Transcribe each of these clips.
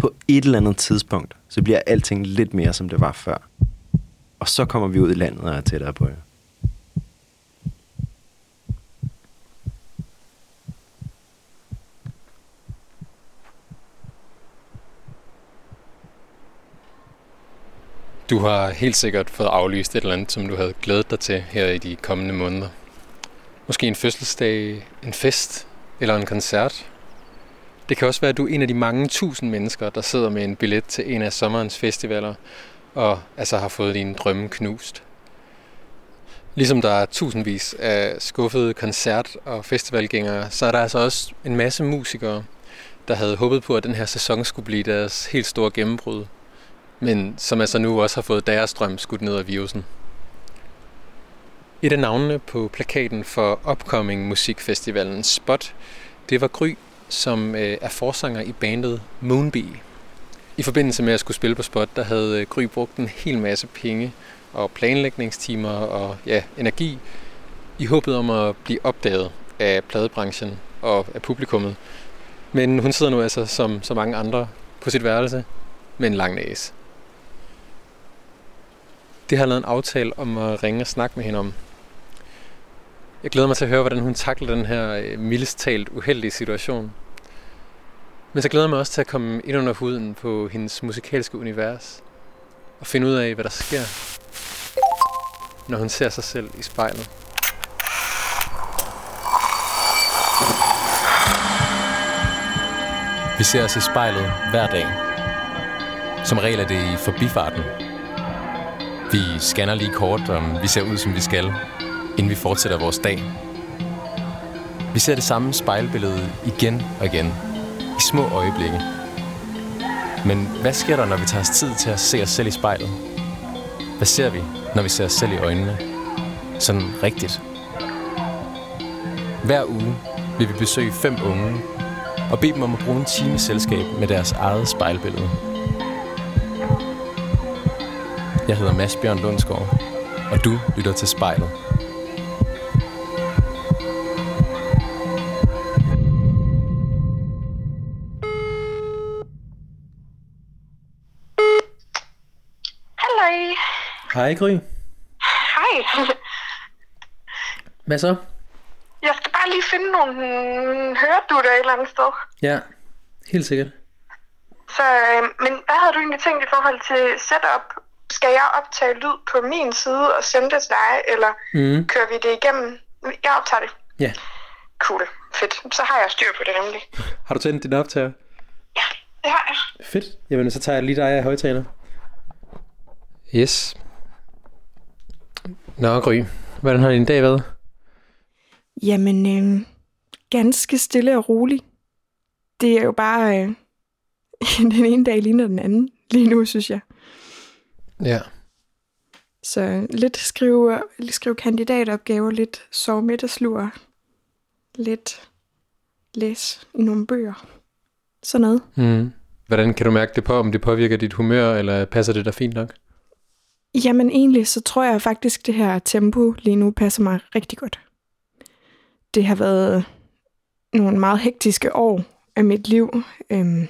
På et eller andet tidspunkt, så bliver alting lidt mere, som det var før. Og så kommer vi ud i landet og er tættere på jer. Du har helt sikkert fået aflyst et eller andet, som du havde glædet dig til her i de kommende måneder. Måske en fødselsdag, en fest eller en koncert. Det kan også være, at du er en af de mange tusind mennesker, der sidder med en billet til en af sommerens festivaler, og altså har fået din drømme knust. Ligesom der er tusindvis af skuffede koncert- og festivalgængere, så er der altså også en masse musikere, der havde håbet på, at den her sæson skulle blive deres helt store gennembrud, men som altså nu også har fået deres drøm skudt ned af virusen. Et af navnene på plakaten for Upcoming Musikfestivalen Spot, det var Gry, som øh, er forsanger i bandet Moonbee. I forbindelse med at skulle spille på Spot, der havde øh, Gry brugt en hel masse penge og planlægningstimer og ja, energi i håbet om at blive opdaget af pladebranchen og af publikummet. Men hun sidder nu altså som så mange andre på sit værelse med en lang næse. Det har lavet en aftale om at ringe og snakke med hende om. Jeg glæder mig til at høre, hvordan hun takler den her øh, mildest talt uheldige situation. Men så glæder jeg mig også til at komme ind under huden på hendes musikalske univers. Og finde ud af, hvad der sker, når hun ser sig selv i spejlet. Vi ser os i spejlet hver dag. Som regel er det i forbifarten. Vi scanner lige kort, om vi ser ud, som vi skal, inden vi fortsætter vores dag. Vi ser det samme spejlbillede igen og igen, små øjeblikke. Men hvad sker der, når vi tager os tid til at se os selv i spejlet? Hvad ser vi, når vi ser os selv i øjnene? Sådan rigtigt. Hver uge vil vi besøge fem unge og bede dem om at bruge en time selskab med deres eget spejlbillede. Jeg hedder Mads Bjørn Lundsgaard, og du lytter til spejlet. Hej Gry. Hej. Hvad så? Jeg skal bare lige finde nogle høredutter et eller andet sted. Ja, helt sikkert. Så, øh, men hvad havde du egentlig tænkt i forhold til setup? Skal jeg optage lyd på min side og sende det til dig, eller Mm. kører vi det igennem? Jeg optager det. Ja. Cool. Fedt. Så har jeg styr på det nemlig. Har du tændt din optager? Ja, det har jeg. Fedt. Jamen, så tager jeg lige dig af højtaler. Yes. Nå, Gry. Hvordan har din dag været? Jamen, øh, ganske stille og rolig. Det er jo bare øh, den ene dag ligner den anden lige nu, synes jeg. Ja. Så lidt skrive, lidt skrive kandidatopgaver, lidt sove middagslur, lidt læse i nogle bøger. Sådan noget. Mm. Hvordan kan du mærke det på, om det påvirker dit humør, eller passer det der fint nok? Jamen egentlig, så tror jeg faktisk, det her tempo lige nu passer mig rigtig godt. Det har været nogle meget hektiske år af mit liv. Øhm,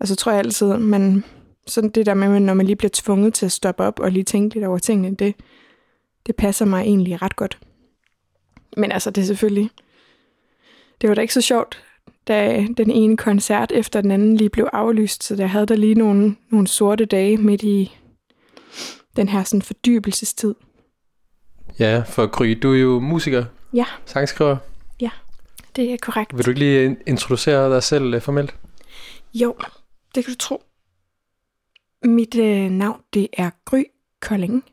og så tror jeg altid, man, sådan det der med, når man lige bliver tvunget til at stoppe op og lige tænke lidt over tingene, det, det passer mig egentlig ret godt. Men altså, det er selvfølgelig... Det var da ikke så sjovt, da den ene koncert efter den anden lige blev aflyst, så der havde der lige nogle, nogle sorte dage midt i den her sådan fordybelsestid. Ja, for Gry, du er jo musiker, Ja, sangskriver. det er korrekt. Vil du ikke lige introducere dig selv øh, formelt? Jo, det kan du tro. Mit øh, navn, det er Gry Kolding.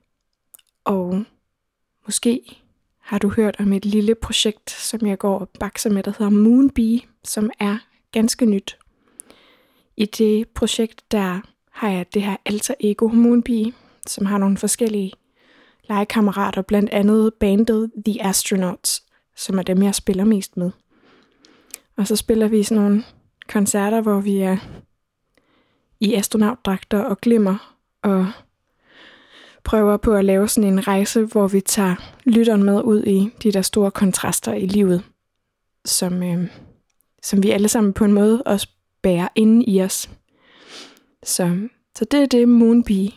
Og måske har du hørt om et lille projekt, som jeg går og bakser med, der hedder Moonbee, som er ganske nyt. I det projekt, der har jeg det her alter ego Moonbee, som har nogle forskellige legekammerater, blandt andet bandet The Astronauts, som er dem, jeg spiller mest med. Og så spiller vi sådan nogle koncerter, hvor vi er i astronautdragter og glimmer, og prøver på at lave sådan en rejse, hvor vi tager lytteren med ud i de der store kontraster i livet, som, øh, som vi alle sammen på en måde også bærer inde i os. Så, så det er det, Moonbee.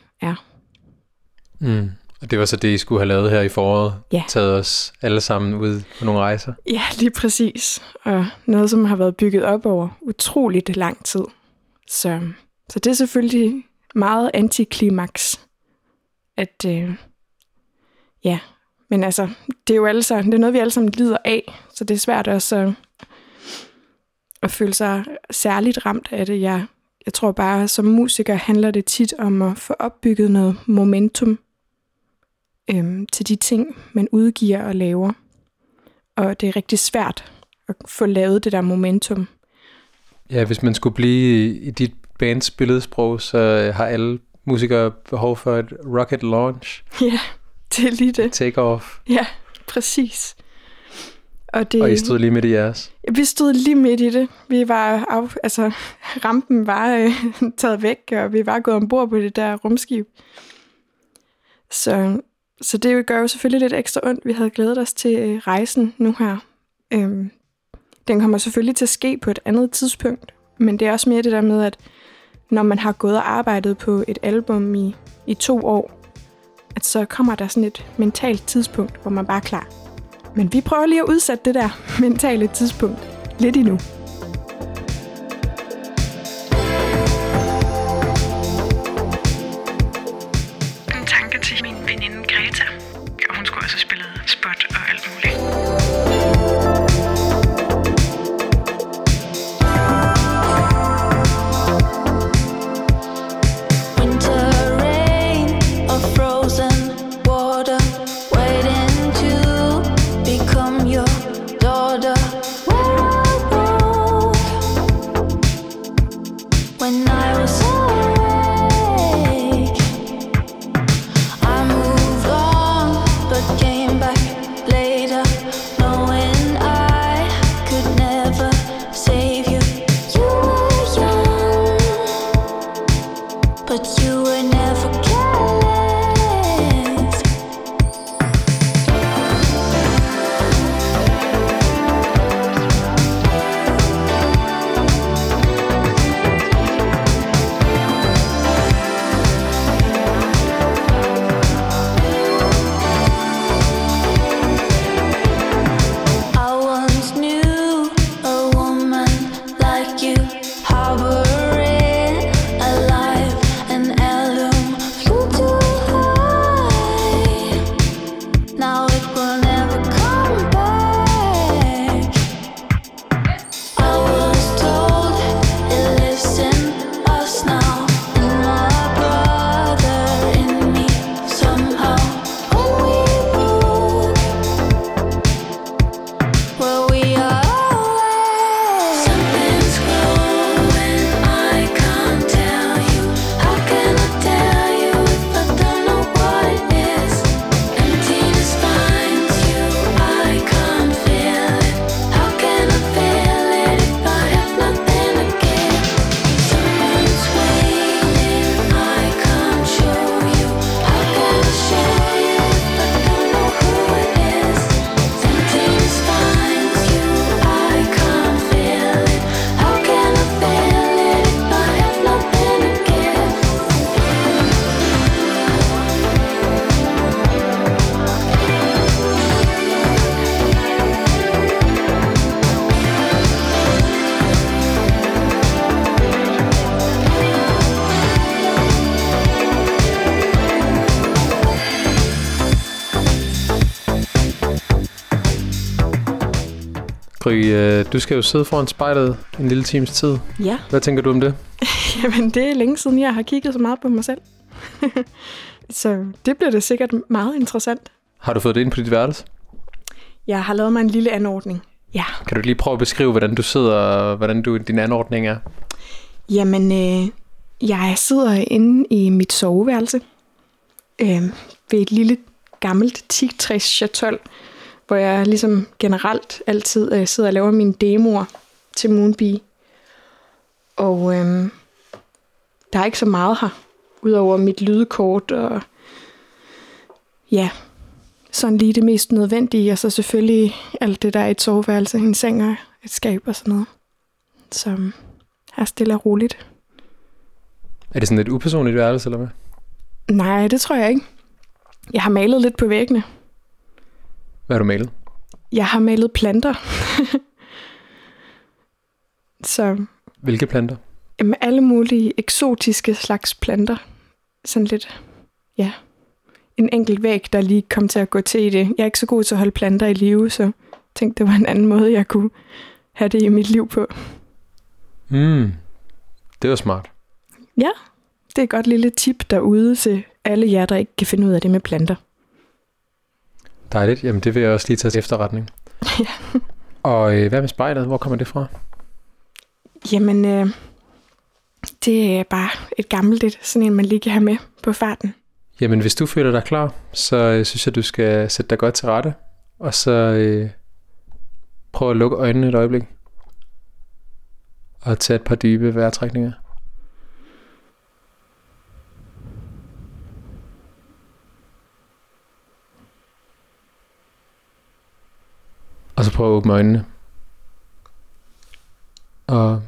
Mm. Og det var så det, I skulle have lavet her i foråret? Ja. Taget os alle sammen ud på nogle rejser? Ja, lige præcis. Og noget, som har været bygget op over utroligt lang tid. Så, så det er selvfølgelig meget antiklimaks, at øh, ja, men altså, det er jo alle sammen, det er noget, vi alle sammen lider af, så det er svært også at, at føle sig særligt ramt af det. Jeg, jeg tror bare, som musiker handler det tit om at få opbygget noget momentum øhm, til de ting, man udgiver og laver. Og det er rigtig svært at få lavet det der momentum. Ja, hvis man skulle blive i dit bands billedsprog, så øh, har alle musikere behov for et rocket launch. Ja, det er lige det. Take off. Ja, præcis. Og, det, Og I stod lige midt i jeres. Vi stod lige midt i det. Vi var af, altså, rampen var øh, taget væk, og vi var gået ombord på det der rumskib. Så, så det gør jo selvfølgelig lidt ekstra ondt. Vi havde glædet os til øh, rejsen nu her. Øhm, den kommer selvfølgelig til at ske på et andet tidspunkt, men det er også mere det der med, at når man har gået og arbejdet på et album i, i to år, at så kommer der sådan et mentalt tidspunkt, hvor man bare er klar. Men vi prøver lige at udsætte det der mentale tidspunkt lidt endnu. Gry, øh, du skal jo sidde foran spejlet en lille times tid. Ja, Hvad tænker du om det? jamen det er længe siden, jeg har kigget så meget på mig selv. så det bliver da sikkert meget interessant. Har du fået det ind på dit værelse? Jeg har lavet mig en lille anordning. Ja, Kan du lige prøve at beskrive, hvordan du sidder, og hvordan du, din anordning er? Jamen, øh, Jeg sidder inde i mit soveværelse øh, ved et lille gammelt teaktræs chatol, hvor jeg ligesom generelt altid øh, sidder og laver mine demoer til Moonbee. Og øh, der er ikke så meget her, udover mit lydkort og ja, sådan lige det mest nødvendige, og så selvfølgelig alt det, der er i et soveværelse, en seng og et skab og sådan noget. Så her stille og roligt. Er det sådan et upersonligt værelse, eller hvad? Nej, det tror jeg ikke. Jeg har malet lidt på væggene. Hvad har du malet? Jeg har malet planter. så Hvilke planter? jamen, alle mulige eksotiske slags planter. Sådan lidt, ja, en enkelt væg, der lige kom til at gå til i det. Jeg er ikke så god til at holde planter i live, så tænkte, det var en anden måde, jeg kunne have det i mit liv på. Mm. Det var smart. Ja, det er et godt lille tip derude til alle jer, der ikke kan finde ud af det med planter. Dejligt. Jamen, det vil jeg også lige tage til efterretning. Ja. Og øh, hvad med spejlet? Hvor kommer det fra? Jamen, øh, det er bare et gammelt et, sådan en, man lige kan have med på farten. Jamen, hvis du føler dig klar, så øh, synes jeg, du skal sætte dig godt til rette. Og så øh, prøv at lukke øjnene et øjeblik. Og tage et par dybe vejrtrækninger. Og så prøv at åbne øjnene. Og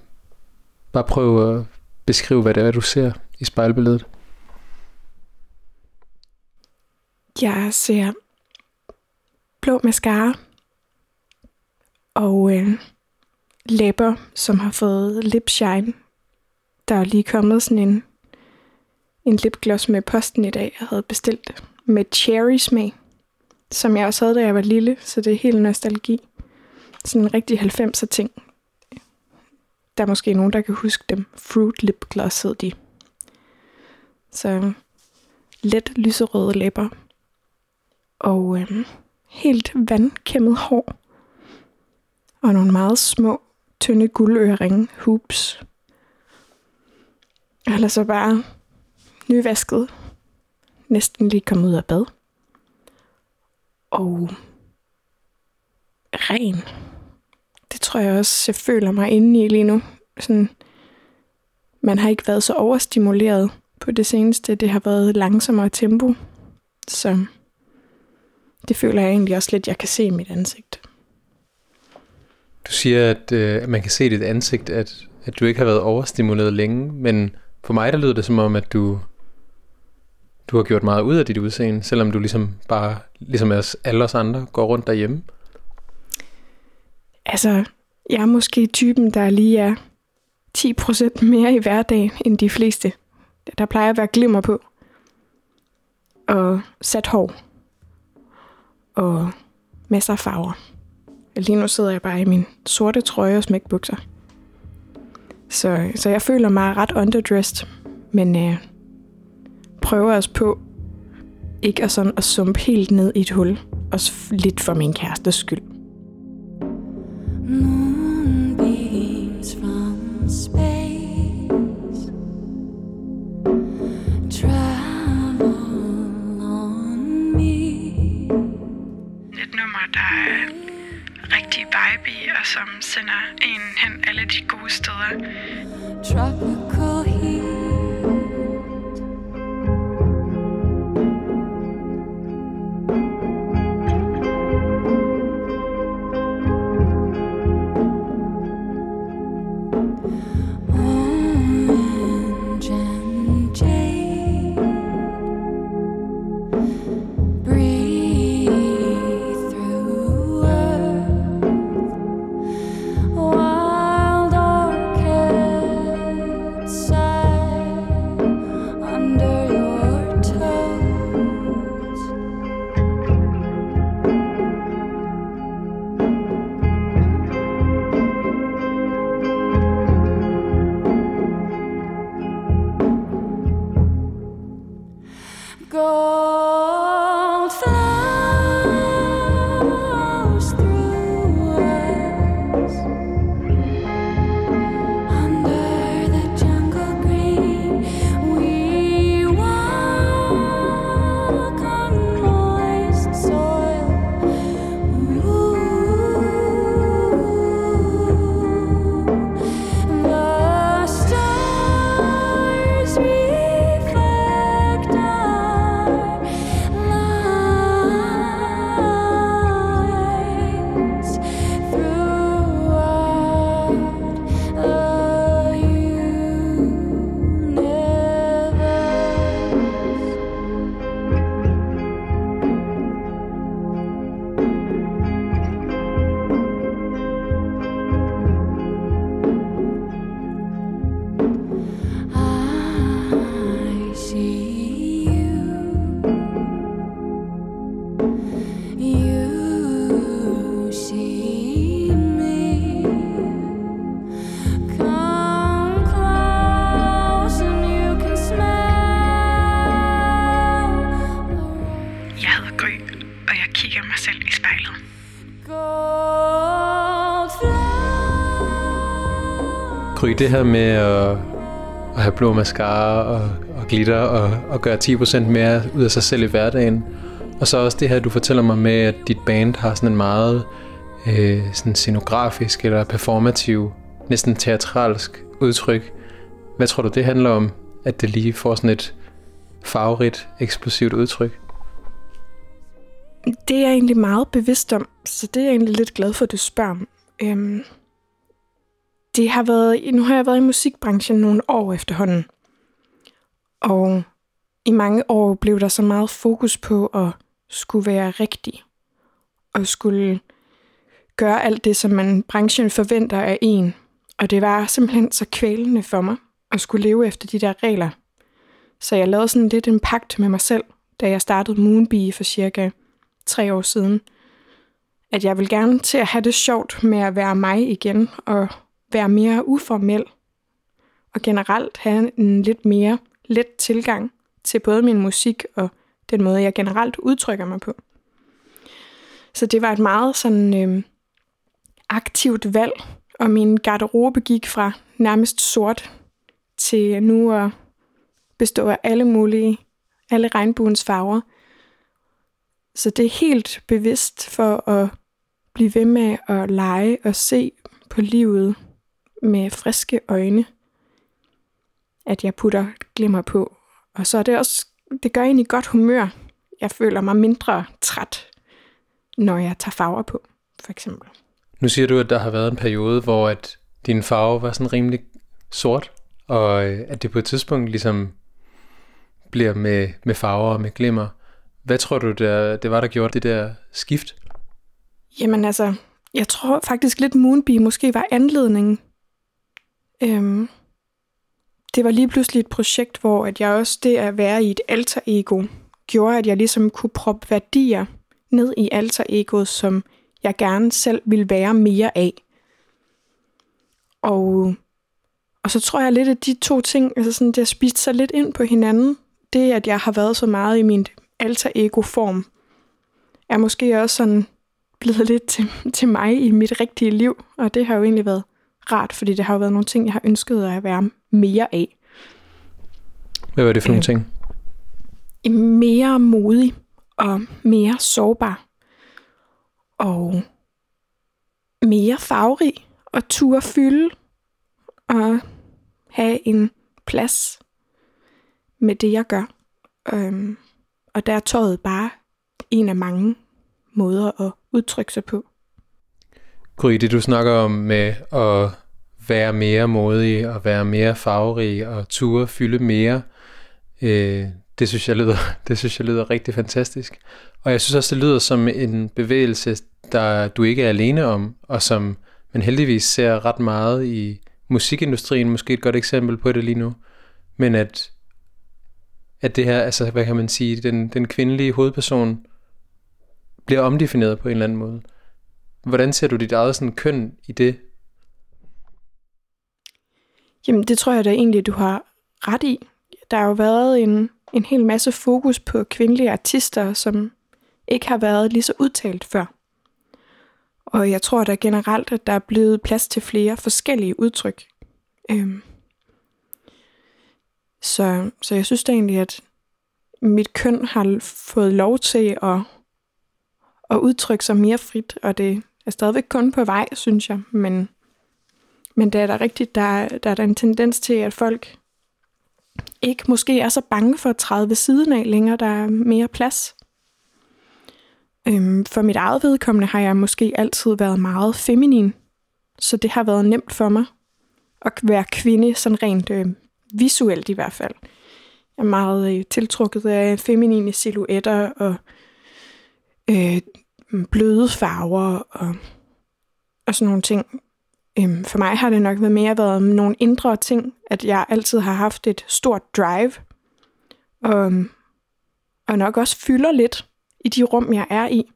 bare prøv at beskrive, hvad det er, du ser i spejlbilledet. Jeg ser blå mascara og øh, læber, som har fået lip shine. Der er lige kommet sådan en, en lipgloss med posten i dag, jeg havde bestilt med cherry smag, som jeg også havde, da jeg var lille, så det er helt nostalgi. Sådan en rigtig 90'er ting. Der er måske nogen, der kan huske dem. Fruit lip gloss hed de. Så let lyserøde læber og øhm, helt vandkæmmet hår. Og nogle meget små, tynde guldøreringe, hoops. Eller så bare nyvasket. Næsten lige kommet ud af bad. Og ren. Det tror jeg også, jeg føler mig inde i lige nu. Sådan, man har ikke været så overstimuleret på det seneste. Det har været langsommere tempo. Så det føler jeg egentlig også lidt, jeg kan se i mit ansigt. Du siger, at øh, man kan se i dit ansigt, at, at du ikke har været overstimuleret længe, men for mig der lyder det som om, at du, du har gjort meget ud af dit udseende, selvom du ligesom bare, ligesom os, alle os andre, går rundt derhjemme. Altså, jeg er måske typen, der lige er 10% mere i hverdagen end de fleste. Der plejer at være glimmer på. Og sat hår. Og masser af farver. Lige nu sidder jeg bare i min sorte trøje og smækbukser. Så, så jeg føler mig ret underdressed. Men øh, prøver os på ikke at, sådan at sumpe helt ned i et hul. Også lidt for min kærestes skyld. Mm. Det her med at, at have blå mascara og, og glitter og, og gøre 10% mere ud af sig selv i hverdagen. Og så også det her, du fortæller mig med, at dit band har sådan en meget øh, sådan scenografisk eller performativ, næsten teatralsk udtryk. Hvad tror du, det handler om, at det lige får sådan et farverigt, eksplosivt udtryk? Det er jeg egentlig meget bevidst om, så det er jeg egentlig lidt glad for, at du spørger om. Øhm, det har været, nu har jeg været i musikbranchen nogle år efterhånden. Og i mange år blev der så meget fokus på at skulle være rigtig. Og skulle gøre alt det, som man branchen forventer af en. Og det var simpelthen så kvælende for mig at skulle leve efter de der regler. Så jeg lavede sådan lidt en pagt med mig selv, da jeg startede Moonbee for cirka tre år siden. At jeg vil gerne til at have det sjovt med at være mig igen, og være mere uformel. Og generelt have en lidt mere let tilgang til både min musik og den måde, jeg generelt udtrykker mig på. Så det var et meget sådan øh, aktivt valg, og min garderobe gik fra nærmest sort til nu at bestå af alle mulige, alle regnbuens farver. Så det er helt bevidst for at blive ved med at lege og se på livet med friske øjne, at jeg putter glimmer på. Og så er det også, det gør egentlig godt humør. Jeg føler mig mindre træt, når jeg tager farver på, for eksempel. Nu siger du, at der har været en periode, hvor at din farve var sådan rimelig sort, og øh, at det på et tidspunkt ligesom bliver med, med farver og med glimmer. Hvad tror du, der, det var, der gjorde det der skift? Jamen altså, jeg tror faktisk lidt Moonbee måske var anledningen. Øhm, det var lige pludselig et projekt, hvor at jeg også det at være i et alter ego, gjorde, at jeg ligesom kunne proppe værdier ned i alter egoet, som jeg gerne selv ville være mere af. Og, og så tror jeg lidt, at de to ting, altså sådan, det har spist sig lidt ind på hinanden. Det, at jeg har været så meget i min alter ego-form, er måske også sådan blevet lidt til, til mig i mit rigtige liv. Og det har jo egentlig været rart, fordi det har jo været nogle ting, jeg har ønsket at være mere af. Hvad var det for nogle Øh. ting? Mere modig og mere sårbar. Og mere farverig og turde fylde og have en plads med det, jeg gør. Øhm, og der er tøjet bare en af mange måder at udtrykke sig på. Gry, det du snakker om med at være mere modig og være mere farverig og ture fylde mere, øh, det, synes jeg lyder, det synes jeg lyder rigtig fantastisk. Og jeg synes også, det lyder som en bevægelse, der du ikke er alene om, og som man heldigvis ser ret meget i musikindustrien, måske et godt eksempel på det lige nu. Men at, at det her, altså hvad kan man sige, den, den kvindelige hovedperson bliver omdefineret på en eller anden måde. Hvordan ser du dit eget sådan køn i det? Jamen, det tror jeg da egentlig, du har ret i. Der har jo været en, en hel masse fokus på kvindelige artister, som ikke har været lige så udtalt før. Og jeg tror da generelt, at der er blevet plads til flere forskellige udtryk. Øhm. Så, så jeg synes da egentlig, at mit køn har fået lov til at, at udtrykke sig mere frit, og det er stadigvæk kun på vej, synes jeg, men men det er da rigtigt, der, der er der en tendens til, at folk ikke måske er så bange for at træde ved siden af længere. Der er mere plads. Øhm, for mit eget vedkommende har jeg måske altid været meget feminin. Så det har været nemt for mig at være kvinde, sådan rent øh, visuelt i hvert fald. Jeg er meget øh, tiltrukket af feminine silhuetter og øh, bløde farver og, og sådan nogle ting. Øhm, for mig har det nok været mere været nogle indre ting, at jeg altid har haft et stort drive, og, og nok også fylder lidt i de rum, jeg er i.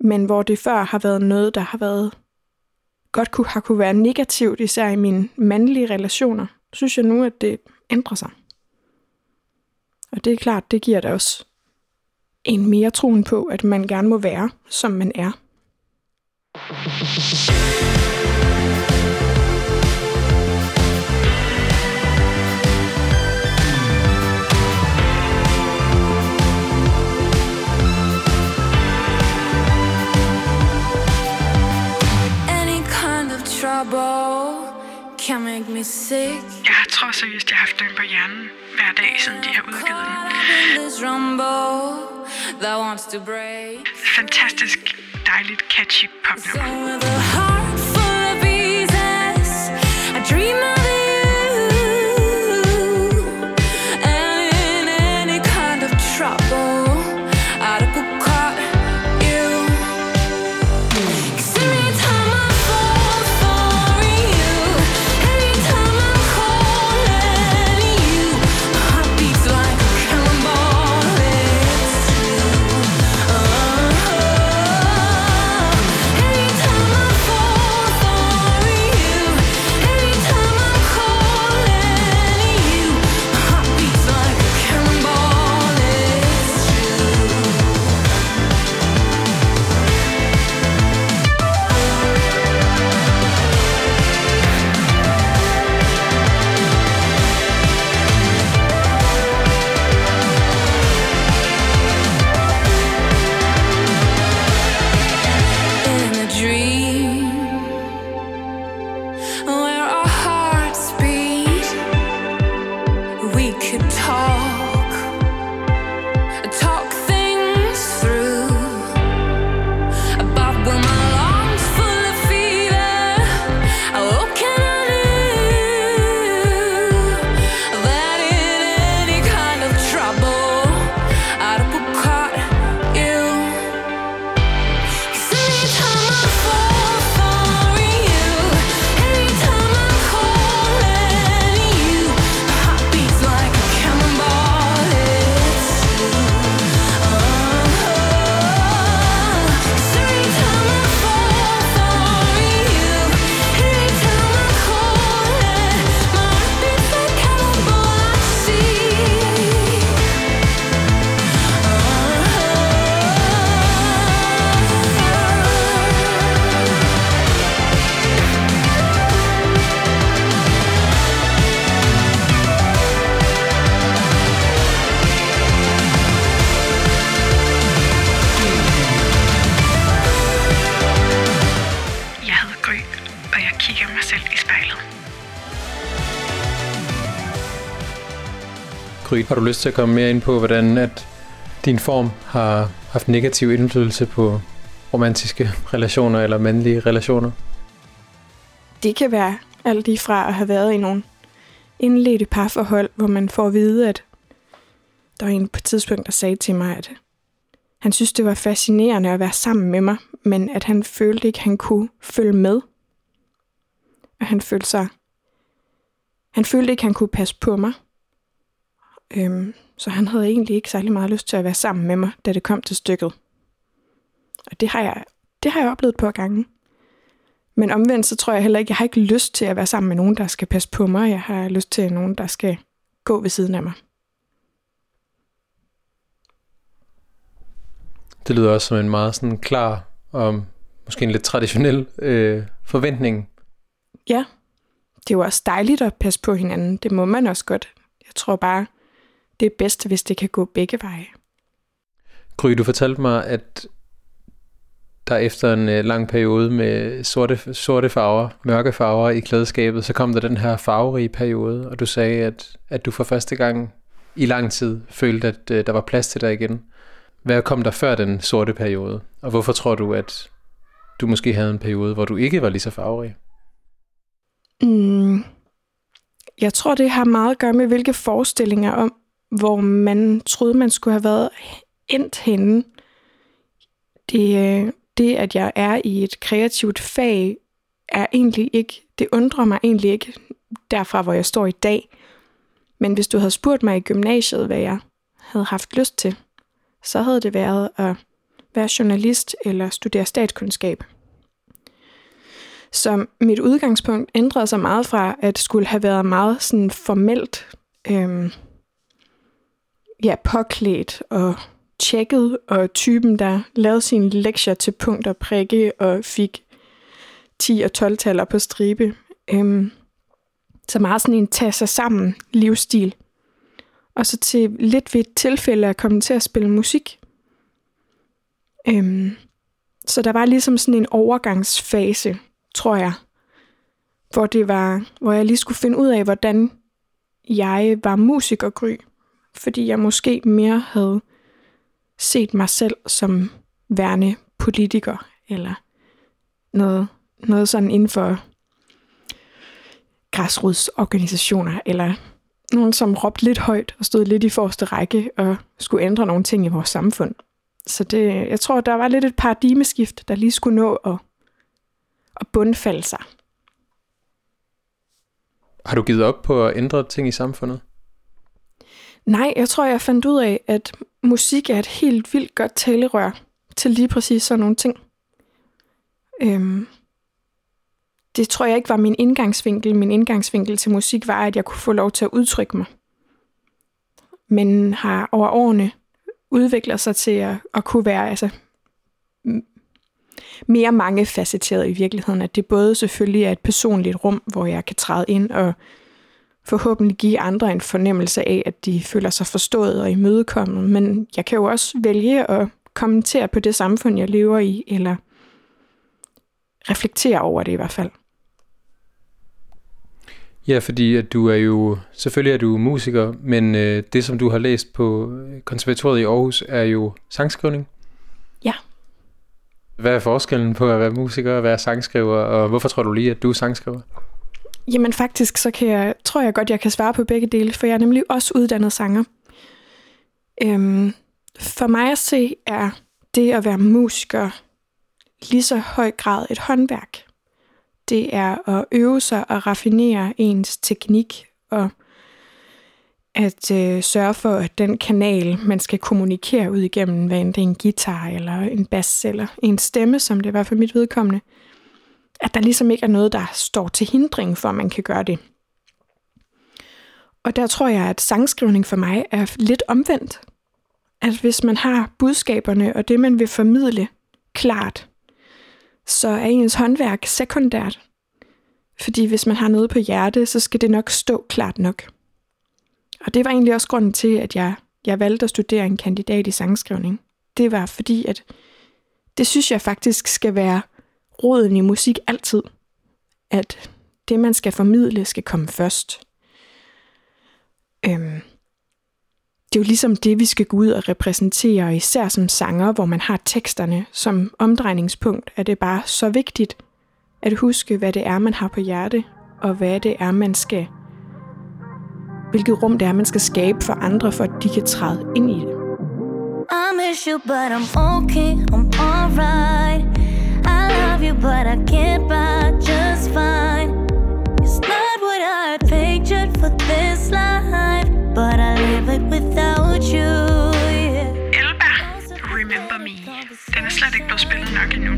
Men hvor det før har været noget, der har været godt kunne, har kunne være negativt, især i mine mandlige relationer, synes jeg nu, at det ændrer sig. Og det er klart, det giver da også en mere troen på, at man gerne må være, som man er. Jeg tror seriøst, jeg har haft den på hjernen hver dag, siden de har udgivet den. Fantastisk dejligt catchy popnummer. Gry, har du lyst til at komme mere ind på, hvordan at din form har haft negativ indflydelse på romantiske relationer eller mandlige relationer? Det kan være alt lige fra at have været i nogle indledte parforhold, hvor man får at vide, at der var en på et tidspunkt, der sagde til mig, at han synes, det var fascinerende at være sammen med mig, men at han følte ikke, at han kunne følge med. Og han følte sig... Han følte ikke, at han kunne passe på mig. Øhm, så han havde egentlig ikke særlig meget lyst til at være sammen med mig, da det kom til stykket. Og det har jeg, det har jeg oplevet på gange. Men omvendt, så tror jeg heller ikke, jeg har ikke lyst til at være sammen med nogen, der skal passe på mig. Jeg har lyst til nogen, der skal gå ved siden af mig. Det lyder også som en meget sådan klar og måske en lidt traditionel øh, forventning. Ja, det er jo også dejligt at passe på hinanden. Det må man også godt. Jeg tror bare, det er bedst, hvis det kan gå begge veje. Gry, du fortalte mig, at der efter en øh, lang periode med sorte, sorte farver, mørke farver i klædeskabet, så kom der den her farverige periode, og du sagde, at, at du for første gang i lang tid følte, at øh, der var plads til dig igen. Hvad kom der før den sorte periode? Og hvorfor tror du, at du måske havde en periode, hvor du ikke var lige så farverig? Mm, jeg tror, det har meget at gøre med, hvilke forestillinger om, hvor man troede, man skulle have været endt henne. Det, øh, det, at jeg er i et kreativt fag, er egentlig ikke, det undrer mig egentlig ikke derfra, hvor jeg står i dag. Men hvis du havde spurgt mig i gymnasiet, hvad jeg havde haft lyst til, så havde det været at være journalist eller studere statskundskab. Så mit udgangspunkt ændrede sig meget fra, at skulle have været meget sådan formelt, øhm, ja, påklædt og tjekket, og typen, der lavede sine lektier til punkt og prikke og fik 10 og 12-taller på stribe. Øhm, så meget sådan en tage sig sammen livsstil. Og så til lidt ved et tilfælde at komme til at spille musik. Øhm, så der var ligesom sådan en overgangsfase, tror jeg, hvor, det var, hvor jeg lige skulle finde ud af, hvordan jeg var musikergry, fordi jeg måske mere havde set mig selv som værende politiker, eller noget, noget sådan inden for græsrodsorganisationer, eller nogen, som råbte lidt højt og stod lidt i forreste række og skulle ændre nogle ting i vores samfund. Så det, jeg tror, der var lidt et paradigmeskift, der lige skulle nå at, at bundfalde sig. Har du givet op på at ændre ting i samfundet? Nej, jeg tror, jeg fandt ud af, at musik er et helt vildt godt talerør til lige præcis sådan nogle ting. Øhm, det tror jeg ikke var min indgangsvinkel. Min indgangsvinkel til musik var, at jeg kunne få lov til at udtrykke mig. Men har over årene udviklet sig til at, at kunne være altså, mere mangefacetteret i virkeligheden. At det både selvfølgelig er et personligt rum, hvor jeg kan træde ind og forhåbentlig give andre en fornemmelse af, at de føler sig forstået og imødekommet. Men jeg kan jo også vælge at kommentere på det samfund, jeg lever i, eller reflektere over det i hvert fald. Ja, fordi at du er jo, selvfølgelig er du musiker, men øh, det som du har læst på konservatoriet i Aarhus er jo sangskrivning. Ja. Hvad er forskellen på at være musiker og være sangskriver, og hvorfor tror du lige, at du er sangskriver? Jamen faktisk, så kan jeg, tror jeg godt, jeg kan svare på begge dele, for jeg er nemlig også uddannet sanger. Øhm, for mig at se er det at være musiker lige så høj grad et håndværk. Det er at øve sig og raffinere ens teknik og at øh, sørge for, at den kanal, man skal kommunikere ud igennem, hvad end det er en guitar eller en bas eller en stemme, som det var for mit vedkommende, at der ligesom ikke er noget, der står til hindring for, at man kan gøre det. Og der tror jeg, at sangskrivning for mig er lidt omvendt. At hvis man har budskaberne og det, man vil formidle klart, så er ens håndværk sekundært. Fordi hvis man har noget på hjerte, så skal det nok stå klart nok. Og det var egentlig også grunden til, at jeg, jeg valgte at studere en kandidat i sangskrivning. Det var fordi, at det synes jeg faktisk skal være roden i musik altid. At det, man skal formidle, skal komme først. Øhm, det er jo ligesom det, vi skal gå ud og repræsentere, især som sanger, hvor man har teksterne som omdrejningspunkt, er det bare så vigtigt at huske, hvad det er, man har på hjerte, og hvad det er, man skal hvilket rum det er, man skal skabe for andre, for at de kan træde ind i det. I miss you, but I'm okay, I'm alright. Love you, but I get by just fine. It's not what I pictured for this life, but I live it without you. Yeah. Elba, Remember Me. Den er slet ikke blevet spillet nok endnu.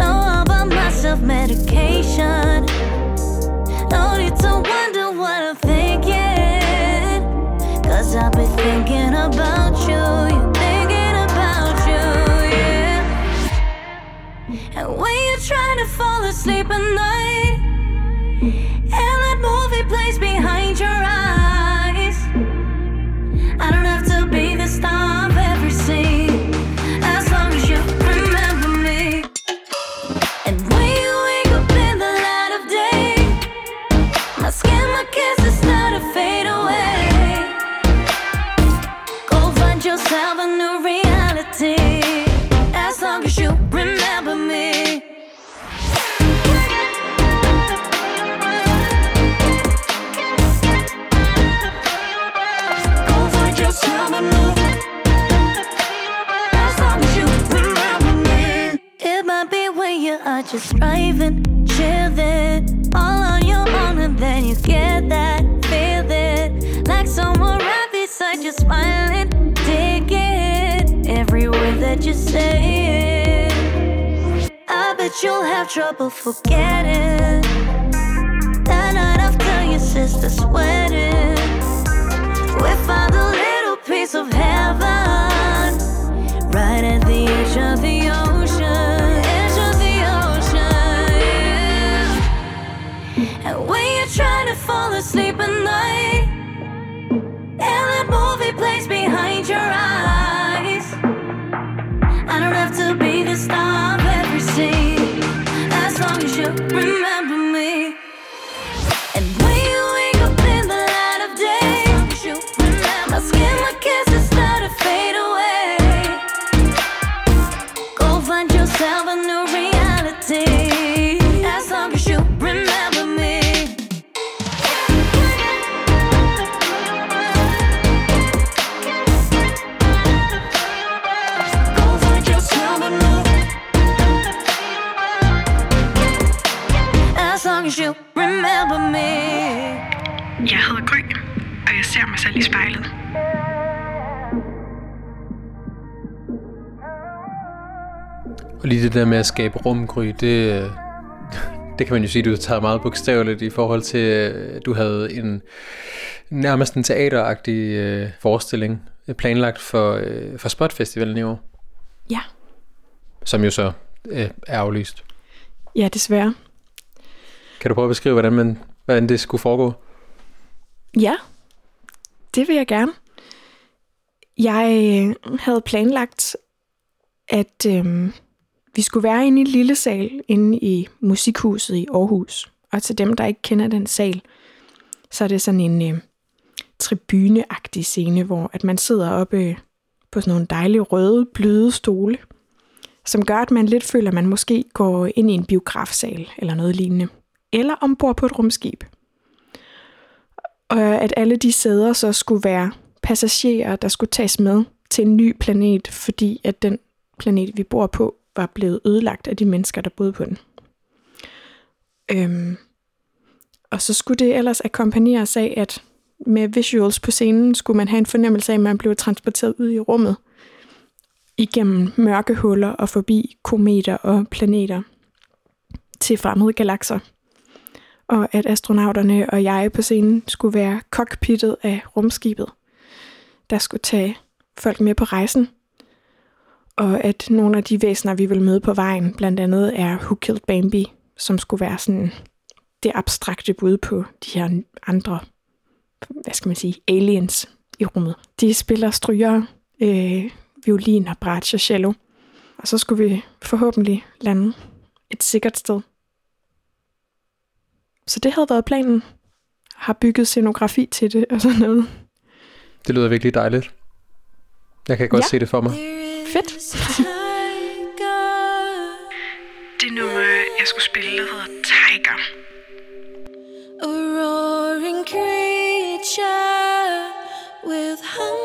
Know about my medication. No need to wonder what I'm thinking. Cause I've been thinking about you. And when you're trying to fall asleep at night, and that movie plays are just driving, chilling, all on your own, and then you get that feeling like someone right beside you, smiling, digging every word that you say. I bet you'll have trouble forgetting that night after your sister's wedding. We found a little piece of heaven fall asleep in the remember me. Jeg hedder Gry, og jeg ser mig selv i spejlet. Og lige det der med at skabe rumgry, det, øh, det kan man jo sige, du tager meget bogstaveligt i forhold til, øh, du havde en nærmest en teateragtig øh, forestilling øh, planlagt for, øh, for Spotfestivalen i år, Ja. som jo så øh, er aflyst. Ja, desværre. Kan du prøve at beskrive, hvordan, man, hvordan det skulle foregå? Ja, det vil jeg gerne. Jeg øh, havde planlagt, at øh, vi skulle være inde i en lille sal inde i Musikhuset i Aarhus. Og til dem, der ikke kender den sal, så er det sådan en øh, tribuneagtig scene, hvor at man sidder oppe øh, på sådan nogle dejlige røde, bløde stole, som gør, at man lidt føler, at man måske går ind i en biografsal eller noget lignende. Eller ombord på et rumskib og at alle de sæder så skulle være passagerer, der skulle tages med til en ny planet, fordi at den planet, vi bor på, var blevet ødelagt af de mennesker, der boede på den. Øhm, og så skulle det ellers akkompagneres af, at med visuals på scenen skulle man have en fornemmelse af, at man blev transporteret ud i rummet igennem mørke huller og forbi kometer og planeter til fremmede galakser og at astronauterne og jeg på scenen skulle være cockpittet af rumskibet, der skulle tage folk med på rejsen, og at nogle af de væsener, vi vil møde på vejen, blandt andet er Who Killed Bambi, som skulle være sådan det abstrakte bud på de her andre, hvad skal man sige, aliens i rummet. De spiller stryger, øh, violin og bratsch og cello, og så skulle vi forhåbentlig lande et sikkert sted. Så det havde været planen. Har bygget scenografi til det og sådan noget. Det lyder virkelig dejligt. Jeg kan godt Ja. se det for mig. Fedt. Det nummer, jeg skulle spille, det hedder Tiger. A roaring creature with hungry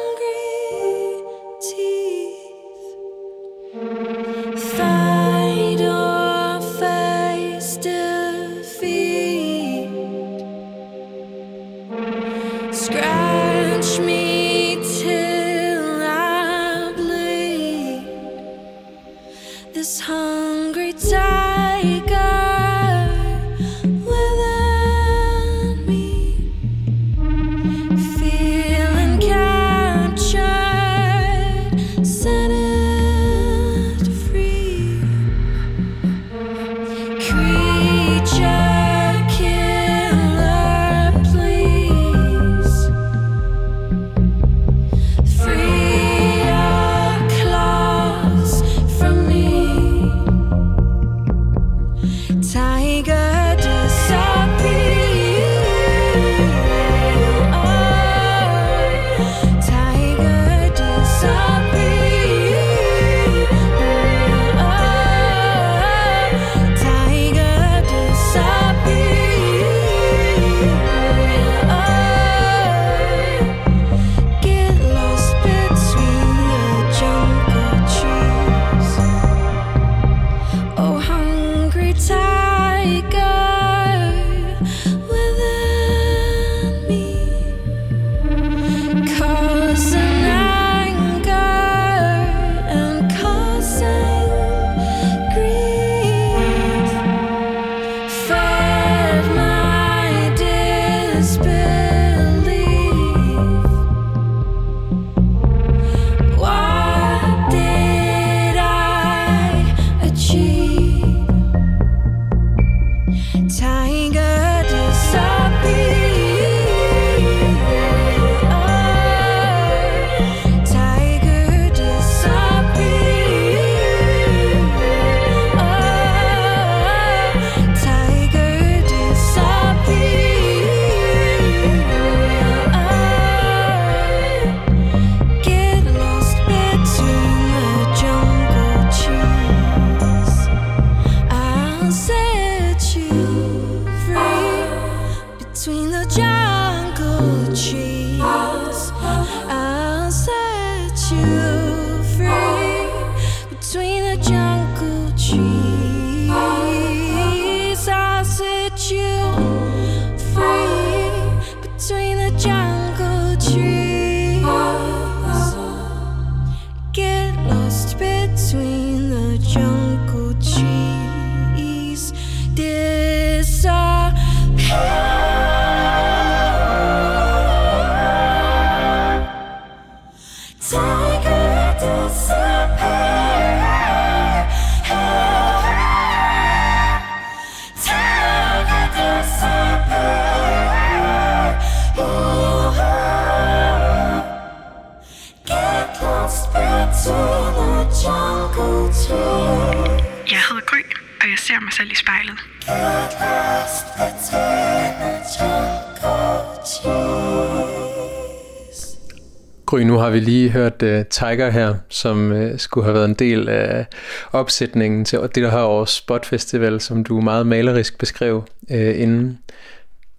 Gry, nu har vi lige hørt uh, Tiger her, som uh, skulle have været en del af opsætningen til det, der her års Spot Festival, som du meget malerisk beskrev uh, inden.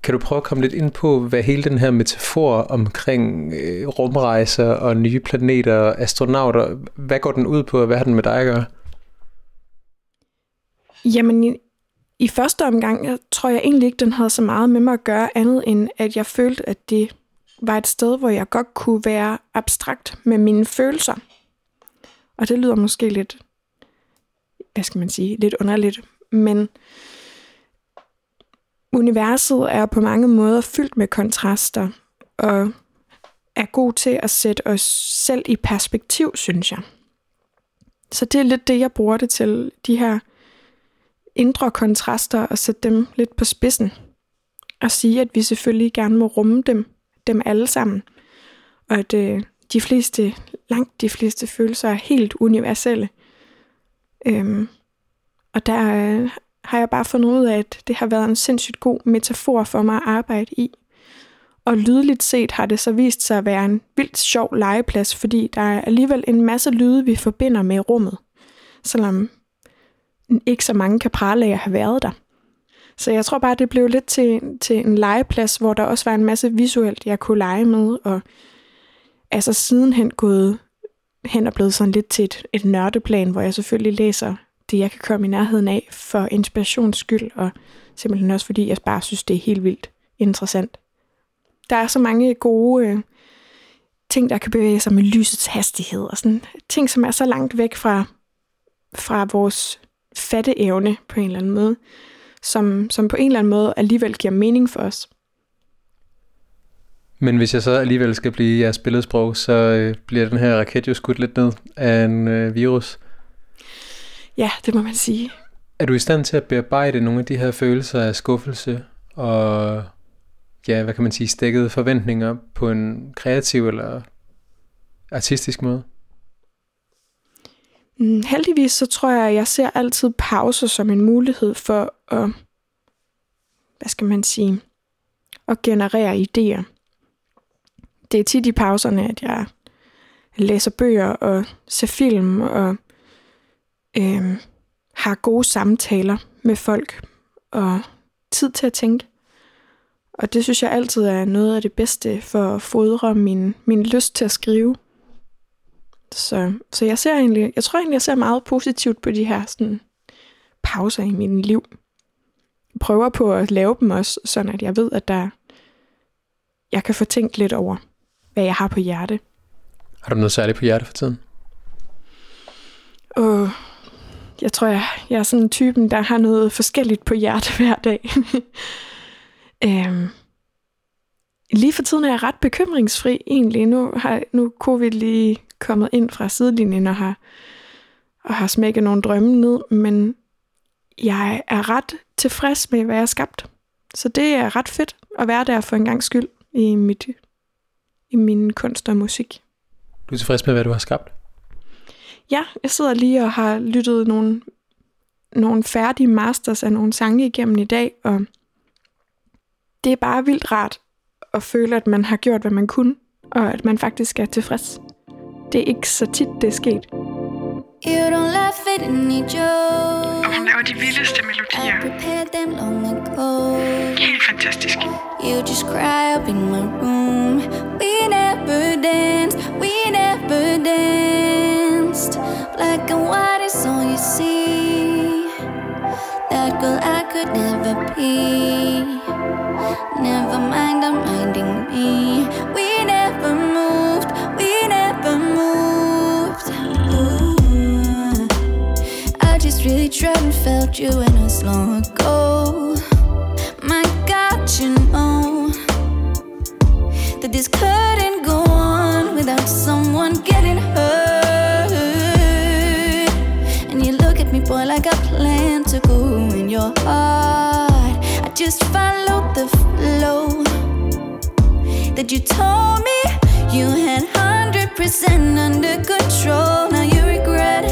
Kan du prøve at komme lidt ind på, hvad hele den her metafor omkring uh, rumrejser og nye planeter og astronauter, hvad går den ud på, og hvad har den med dig at gøre? Jamen, i, i første omgang, jeg tror jeg egentlig ikke, den havde så meget med mig at gøre, andet end at jeg følte, at det var et sted, hvor jeg godt kunne være abstrakt med mine følelser. Og det lyder måske lidt, hvad skal man sige, lidt underligt, men universet er på mange måder fyldt med kontraster, og er god til at sætte os selv i perspektiv, synes jeg. Så det er lidt det, jeg bruger det til, de her indre kontraster, og sætte dem lidt på spidsen. Og sige, at vi selvfølgelig gerne må rumme dem, dem alle sammen. Og at øh, de fleste, langt de fleste følelser er helt universelle. Øhm, og der øh, har jeg bare fundet ud af, at det har været en sindssygt god metafor for mig at arbejde i. Og lydligt set har det så vist sig at være en vildt sjov legeplads, fordi der er alligevel en masse lyde, vi forbinder med rummet. Selvom ikke så mange kan prale af at have været der. Så jeg tror bare, det blev lidt til, til en legeplads, hvor der også var en masse visuelt, jeg kunne lege med, og altså sidenhen gået hen og blevet sådan lidt til et, et nørdeplan, hvor jeg selvfølgelig læser det, jeg kan komme i nærheden af for inspirations skyld, og simpelthen også fordi jeg bare synes, det er helt vildt interessant. Der er så mange gode øh, ting, der kan bevæge sig med lysets hastighed, og sådan ting, som er så langt væk fra, fra vores fatteevne på en eller anden måde, som, som på en eller anden måde alligevel giver mening for os. Men hvis jeg så alligevel skal blive jeres billedsprog, så øh, bliver den her raket jo skudt lidt ned af en øh, virus. Ja, det må man sige. Er du i stand til at bearbejde nogle af de her følelser af skuffelse og, ja, hvad kan man sige, stækkede forventninger på en kreativ eller artistisk måde? Mm, heldigvis så tror jeg, at jeg ser altid pauser som en mulighed for at, hvad skal man sige, at generere idéer. Det er tit i pauserne, at jeg læser bøger og ser film og øh, har gode samtaler med folk og tid til at tænke. Og det synes jeg altid er noget af det bedste for at fodre min, min lyst til at skrive. Så, så jeg ser egentlig, jeg tror egentlig, jeg ser meget positivt på de her sådan, pauser i mit liv. Jeg prøver på at lave dem også, sådan at jeg ved, at der, jeg kan få tænkt lidt over, hvad jeg har på hjerte. Har du noget særligt på hjerte for tiden? Og jeg tror, jeg, jeg er sådan en typen, der har noget forskelligt på hjerte hver dag. øhm, lige for tiden er jeg ret bekymringsfri egentlig. Nu har nu covid lige kommet ind fra sidelinjen og har, og har smækket nogle drømme ned, men jeg er ret tilfreds med, hvad jeg har skabt. Så det er ret fedt at være der for en gang skyld i, mit, i min kunst og musik. Du er tilfreds med, hvad du har skabt? Ja, jeg sidder lige og har lyttet nogle, nogle færdige masters af nogle sange igennem i dag, og det er bare vildt rart at føle, at man har gjort, hvad man kunne, og at man faktisk er tilfreds. Det er ikke så tit, det er sket. You don't laugh at any jokes. Og hun laver de vildeste I melodier. prepared them long ago. Helt fantastisk. You just cry up in my room. We never danced, we never danced. Black and white is all you see. That girl I could never be. Never mind, I'm minding me. We never moved, never moved. Ooh. I just really tried and felt you in us long ago. My God, you know that this couldn't go on without someone getting hurt. And you look at me, boy, like I plan to go in your heart. I just followed the flow that you told me you had 100% under control. Now you regret,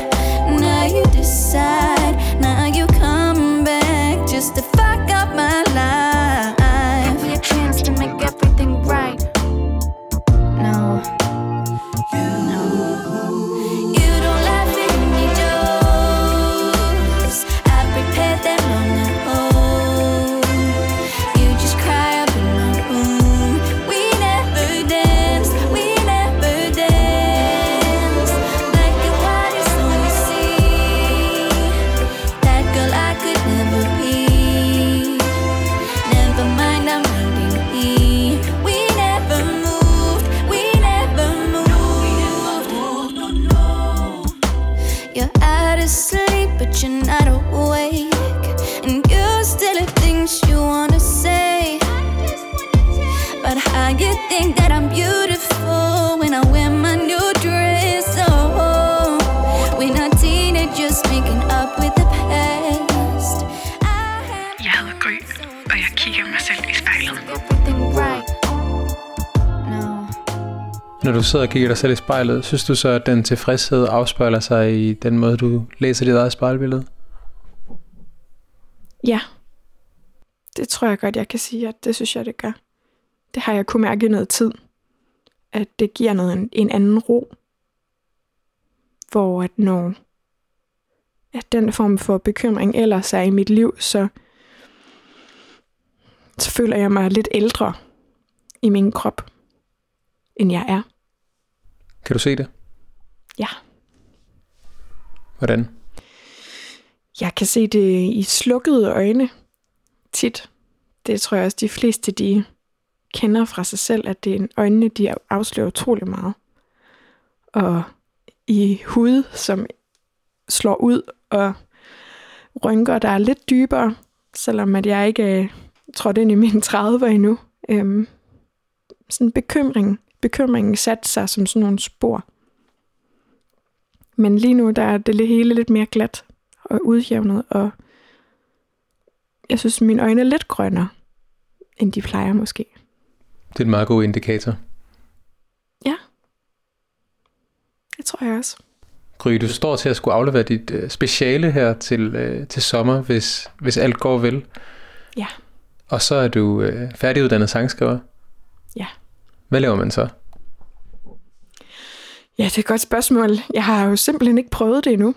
now you decide, sidder og kigger dig selv i spejlet, synes du så, at den tilfredshed afspejler sig i den måde, du læser dit eget spejlbillede? Ja. Det tror jeg godt, jeg kan sige, at det synes jeg, det gør. Det har jeg kunne mærke i noget tid. At det giver noget en, en anden ro. Hvor at når at den form for bekymring ellers er i mit liv, så, så føler jeg mig lidt ældre i min krop, end jeg er. Kan du se det? Ja. Hvordan? Jeg kan se det i slukkede øjne tit. Det tror jeg også, de fleste de kender fra sig selv, at det er øjnene, de afslører utrolig meget. Og i hud, som slår ud, og rynker, der er lidt dybere, selvom at jeg ikke er trådt ind i mine 30'er endnu. Øhm, sådan bekymring. Bekymringen satte sig som sådan nogle spor. Men lige nu, der er det hele lidt mere glat og udjævnet, og jeg synes, mine øjne er lidt grønnere, end de plejer måske. Det er en meget god indikator. Det tror jeg også. Gry, du står til at skulle aflevere dit øh, speciale her til, øh, til sommer, hvis, hvis alt går vel. Ja. Og så er du øh, færdiguddannet sangskriver. Hvad laver man så? Ja, det er et godt spørgsmål. Jeg har jo simpelthen ikke prøvet det endnu.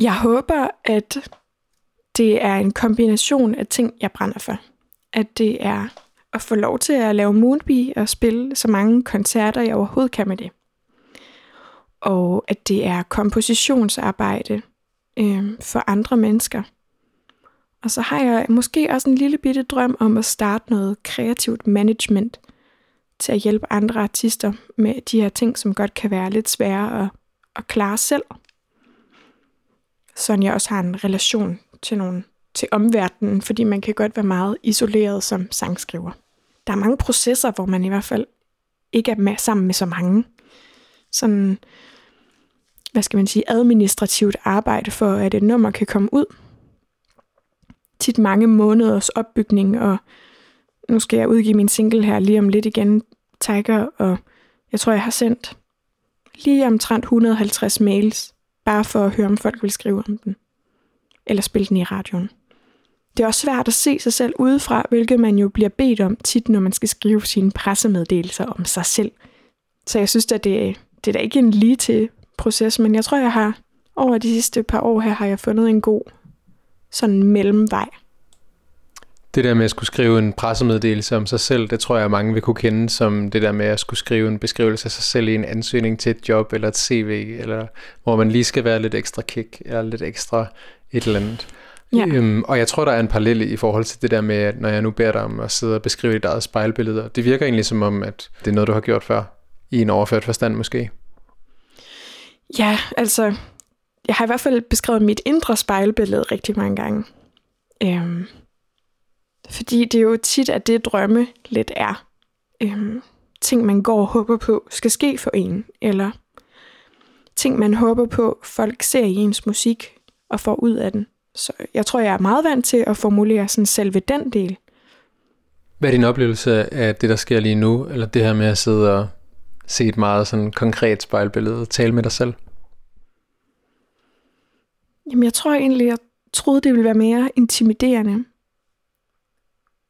Jeg håber, at det er en kombination af ting, jeg brænder for. At det er at få lov til at lave Moonbee og spille så mange koncerter, jeg overhovedet kan med det. Og at det er kompositionsarbejde øh, for andre mennesker. Og så har jeg måske også en lille bitte drøm om at starte noget kreativt management til at hjælpe andre artister med de her ting, som godt kan være lidt svære at, at klare selv. Sådan jeg også har en relation til nogen til omverdenen, fordi man kan godt være meget isoleret som sangskriver. Der er mange processer, hvor man i hvert fald ikke er med, sammen med så mange. Sådan, hvad skal man sige, administrativt arbejde for, at et nummer kan komme ud. Tit mange måneders opbygning, og nu skal jeg udgive min single her lige om lidt igen, Tiger, og jeg tror, jeg har sendt lige omtrent 150 mails, bare for at høre, om folk vil skrive om den, eller spille den i radioen. Det er også svært at se sig selv udefra, hvilket man jo bliver bedt om tit, når man skal skrive sine pressemeddelelser om sig selv. Så jeg synes, at det, det er da ikke en lige til proces, men jeg tror, jeg har over de sidste par år her, har jeg fundet en god sådan mellemvej. Det der med at skulle skrive en pressemeddelelse om sig selv, det tror jeg, mange vil kunne kende som det der med at skulle skrive en beskrivelse af sig selv i en ansøgning til et job eller et CV, eller hvor man lige skal være lidt ekstra kick, eller lidt ekstra et eller andet. Ja. Øhm, og jeg tror, der er en parallel i forhold til det der med, at når jeg nu beder dig om at sidde og beskrive dit eget spejlbillede, det virker egentlig som om, at det er noget, du har gjort før, i en overført forstand måske. Ja, altså, jeg har i hvert fald beskrevet mit indre spejlbillede rigtig mange gange. Øhm, fordi det er jo tit, at det drømme lidt er. Øhm, ting, man går og håber på, skal ske for en. Eller ting, man håber på, folk ser i ens musik og får ud af den. Så jeg tror, jeg er meget vant til at formulere sådan selve den del. Hvad er din oplevelse af det, der sker lige nu, eller det her med at sidde og se et meget sådan konkret spejlbillede og tale med dig selv? Jamen, jeg tror egentlig, jeg troede, det ville være mere intimiderende.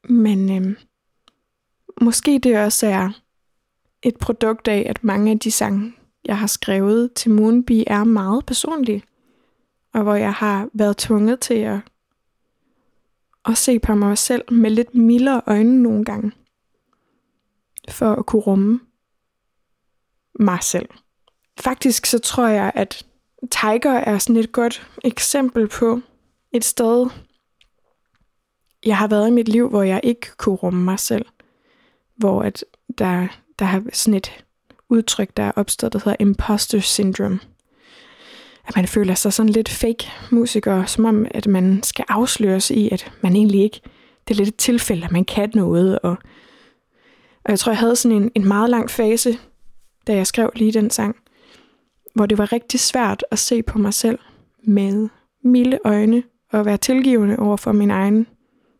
Men øh, måske det også er et produkt af, at mange af de sange, jeg har skrevet til Moonby, er meget personlige. Og hvor jeg har været tvunget til at, at se på mig selv med lidt mildere øjne nogle gange. For at kunne rumme mig selv. Faktisk så tror jeg, at Tiger er sådan et godt eksempel på et sted, jeg har været i mit liv, hvor jeg ikke kunne rumme mig selv. Hvor at der, der har sådan et udtryk, der er opstået, der hedder imposter syndrome. At man føler sig sådan lidt fake musiker, som om at man skal afsløres i, at man egentlig ikke, det er lidt et tilfælde, at man kan noget. Og, og jeg tror, jeg havde sådan en, en meget lang fase, da jeg skrev lige den sang, hvor det var rigtig svært at se på mig selv med milde øjne og være tilgivende over for min egen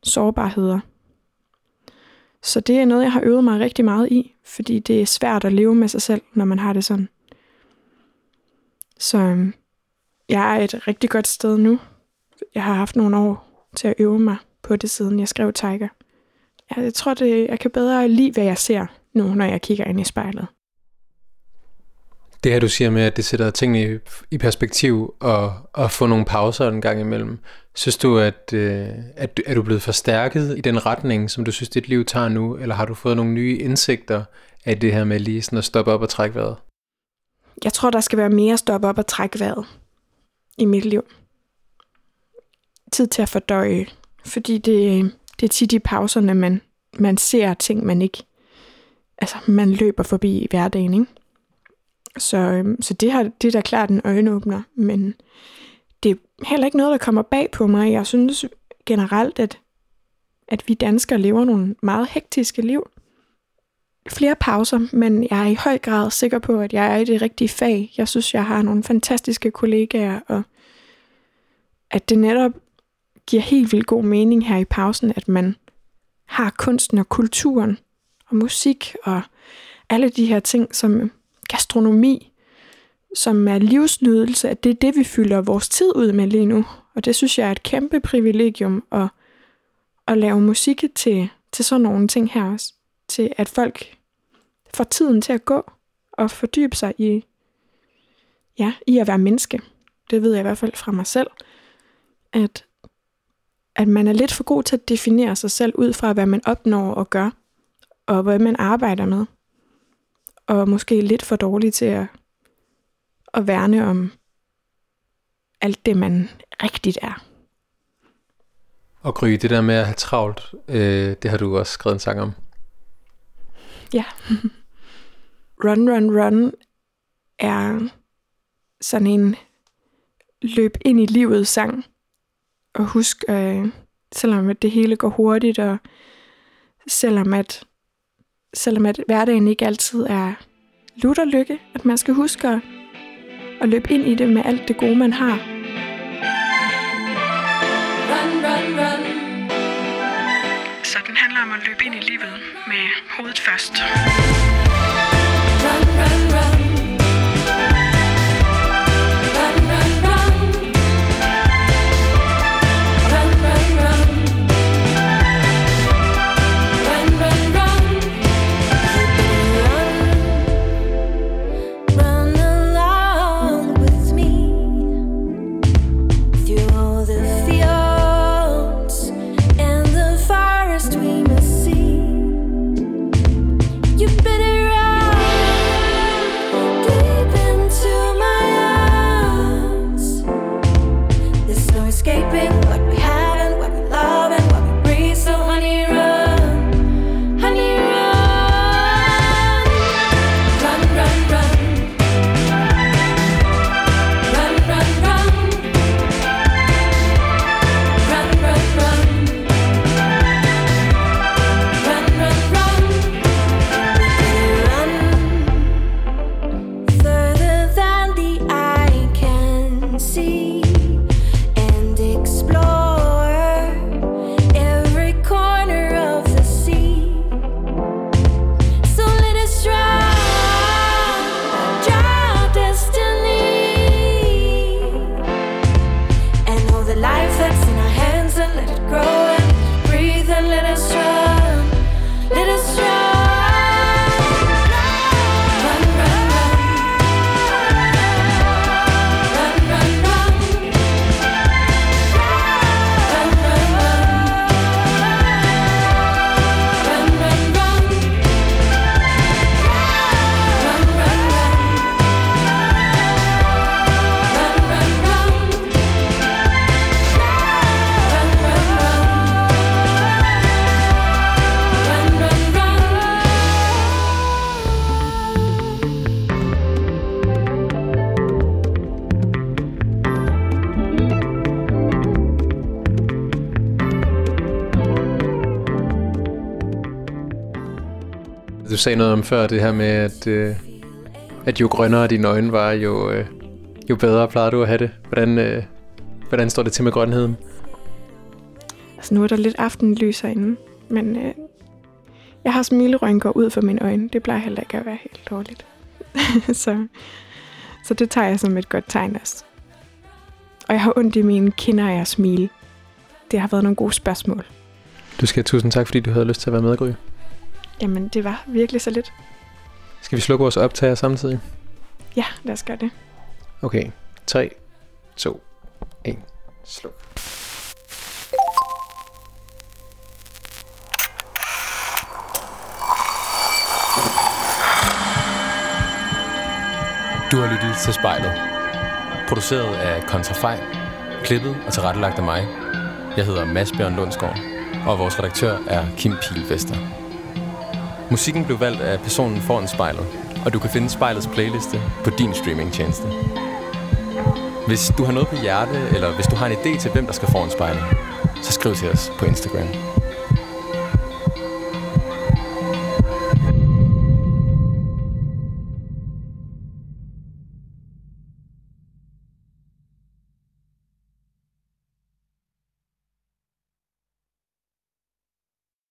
sårbarheder. Så det er noget, jeg har øvet mig rigtig meget i, fordi det er svært at leve med sig selv, når man har det sådan. Så øhm, jeg er et rigtig godt sted nu. Jeg har haft nogle år til at øve mig på det, siden jeg skrev Tiger. Jeg tror, det, jeg kan bedre lide, hvad jeg ser nu, når jeg kigger ind i spejlet. Det her, du siger med, at det sætter tingene i, i perspektiv og, og få nogle pauser en gang imellem. Synes du, at, øh, at er du blevet forstærket i den retning, som du synes, dit liv tager nu? Eller har du fået nogle nye indsigter af det her med lige sådan at stoppe op og trække vejret? Jeg tror, der skal være mere stoppe op og trække vejret i mit liv. Tid til at fordøje, fordi det, det er tit i pauserne, man, man ser ting, man ikke... Altså, man løber forbi i hverdagen, ikke? Så, øhm, så det, her, det er da klart en øjenåbner, men heller ikke noget, der kommer bag på mig. Jeg synes generelt, at, at vi danskere lever nogle meget hektiske liv. Flere pauser, men jeg er i høj grad sikker på, at jeg er i det rigtige fag. Jeg synes, jeg har nogle fantastiske kollegaer, og at det netop giver helt vildt god mening her i pausen, at man har kunsten og kulturen og musik og alle de her ting, som gastronomi, som er livsnydelse, at det er det, vi fylder vores tid ud med lige nu. Og det synes jeg er et kæmpe privilegium at, at lave musik til, til sådan nogle ting her også. Til at folk får tiden til at gå og fordybe sig i, ja, i at være menneske. Det ved jeg i hvert fald fra mig selv, at, at man er lidt for god til at definere sig selv ud fra, hvad man opnår og gør, og hvad man arbejder med og måske lidt for dårlig til at, at værne om alt det, man rigtigt er. Og Gry, det der med at have travlt, øh, det har du også skrevet en sang om. Ja. run, run, run er sådan en løb ind i livet sang. Og husk, øh, selvom at det hele går hurtigt, og selvom at selvom at hverdagen ikke altid er lutter lykke, at man skal huske at, at løbe ind i det med alt det gode, man har. Run, run, run. Så den handler om at løbe ind i livet med hovedet først. Sagde noget om før det her med, at, øh, at jo grønnere dine øjne var, jo, øh, jo bedre plejer du at have det. Hvordan, øh, hvordan står det til med grønheden? Altså nu er der lidt aftenlys herinde, men øh, jeg har smilerynker ud for mine øjne. Det plejer heller ikke at være helt dårligt. så, så det tager jeg som et godt tegn også. Og jeg har ondt i mine kinder af at smile. Det har været nogle gode spørgsmål. Du skal have tusind tak, fordi du havde lyst til at være med, Gry. Jamen, det var virkelig så lidt. Skal vi slukke vores optager samtidig? Ja, lad os gøre det. Okay. 3, 2, 1. Sluk. Du har lyttet til spejlet. Produceret af Kontrafej. Klippet og tilrettelagt af mig. Jeg hedder Mads Bjørn Lundsgaard. Og vores redaktør er Kim Pilvester. Musikken blev valgt af personen foran spejlet. Og du kan finde spejlets playliste på din streamingtjeneste. Hvis du har noget på hjerte, eller hvis du har en idé til, hvem der skal foran spejlet, så skriv til os på Instagram.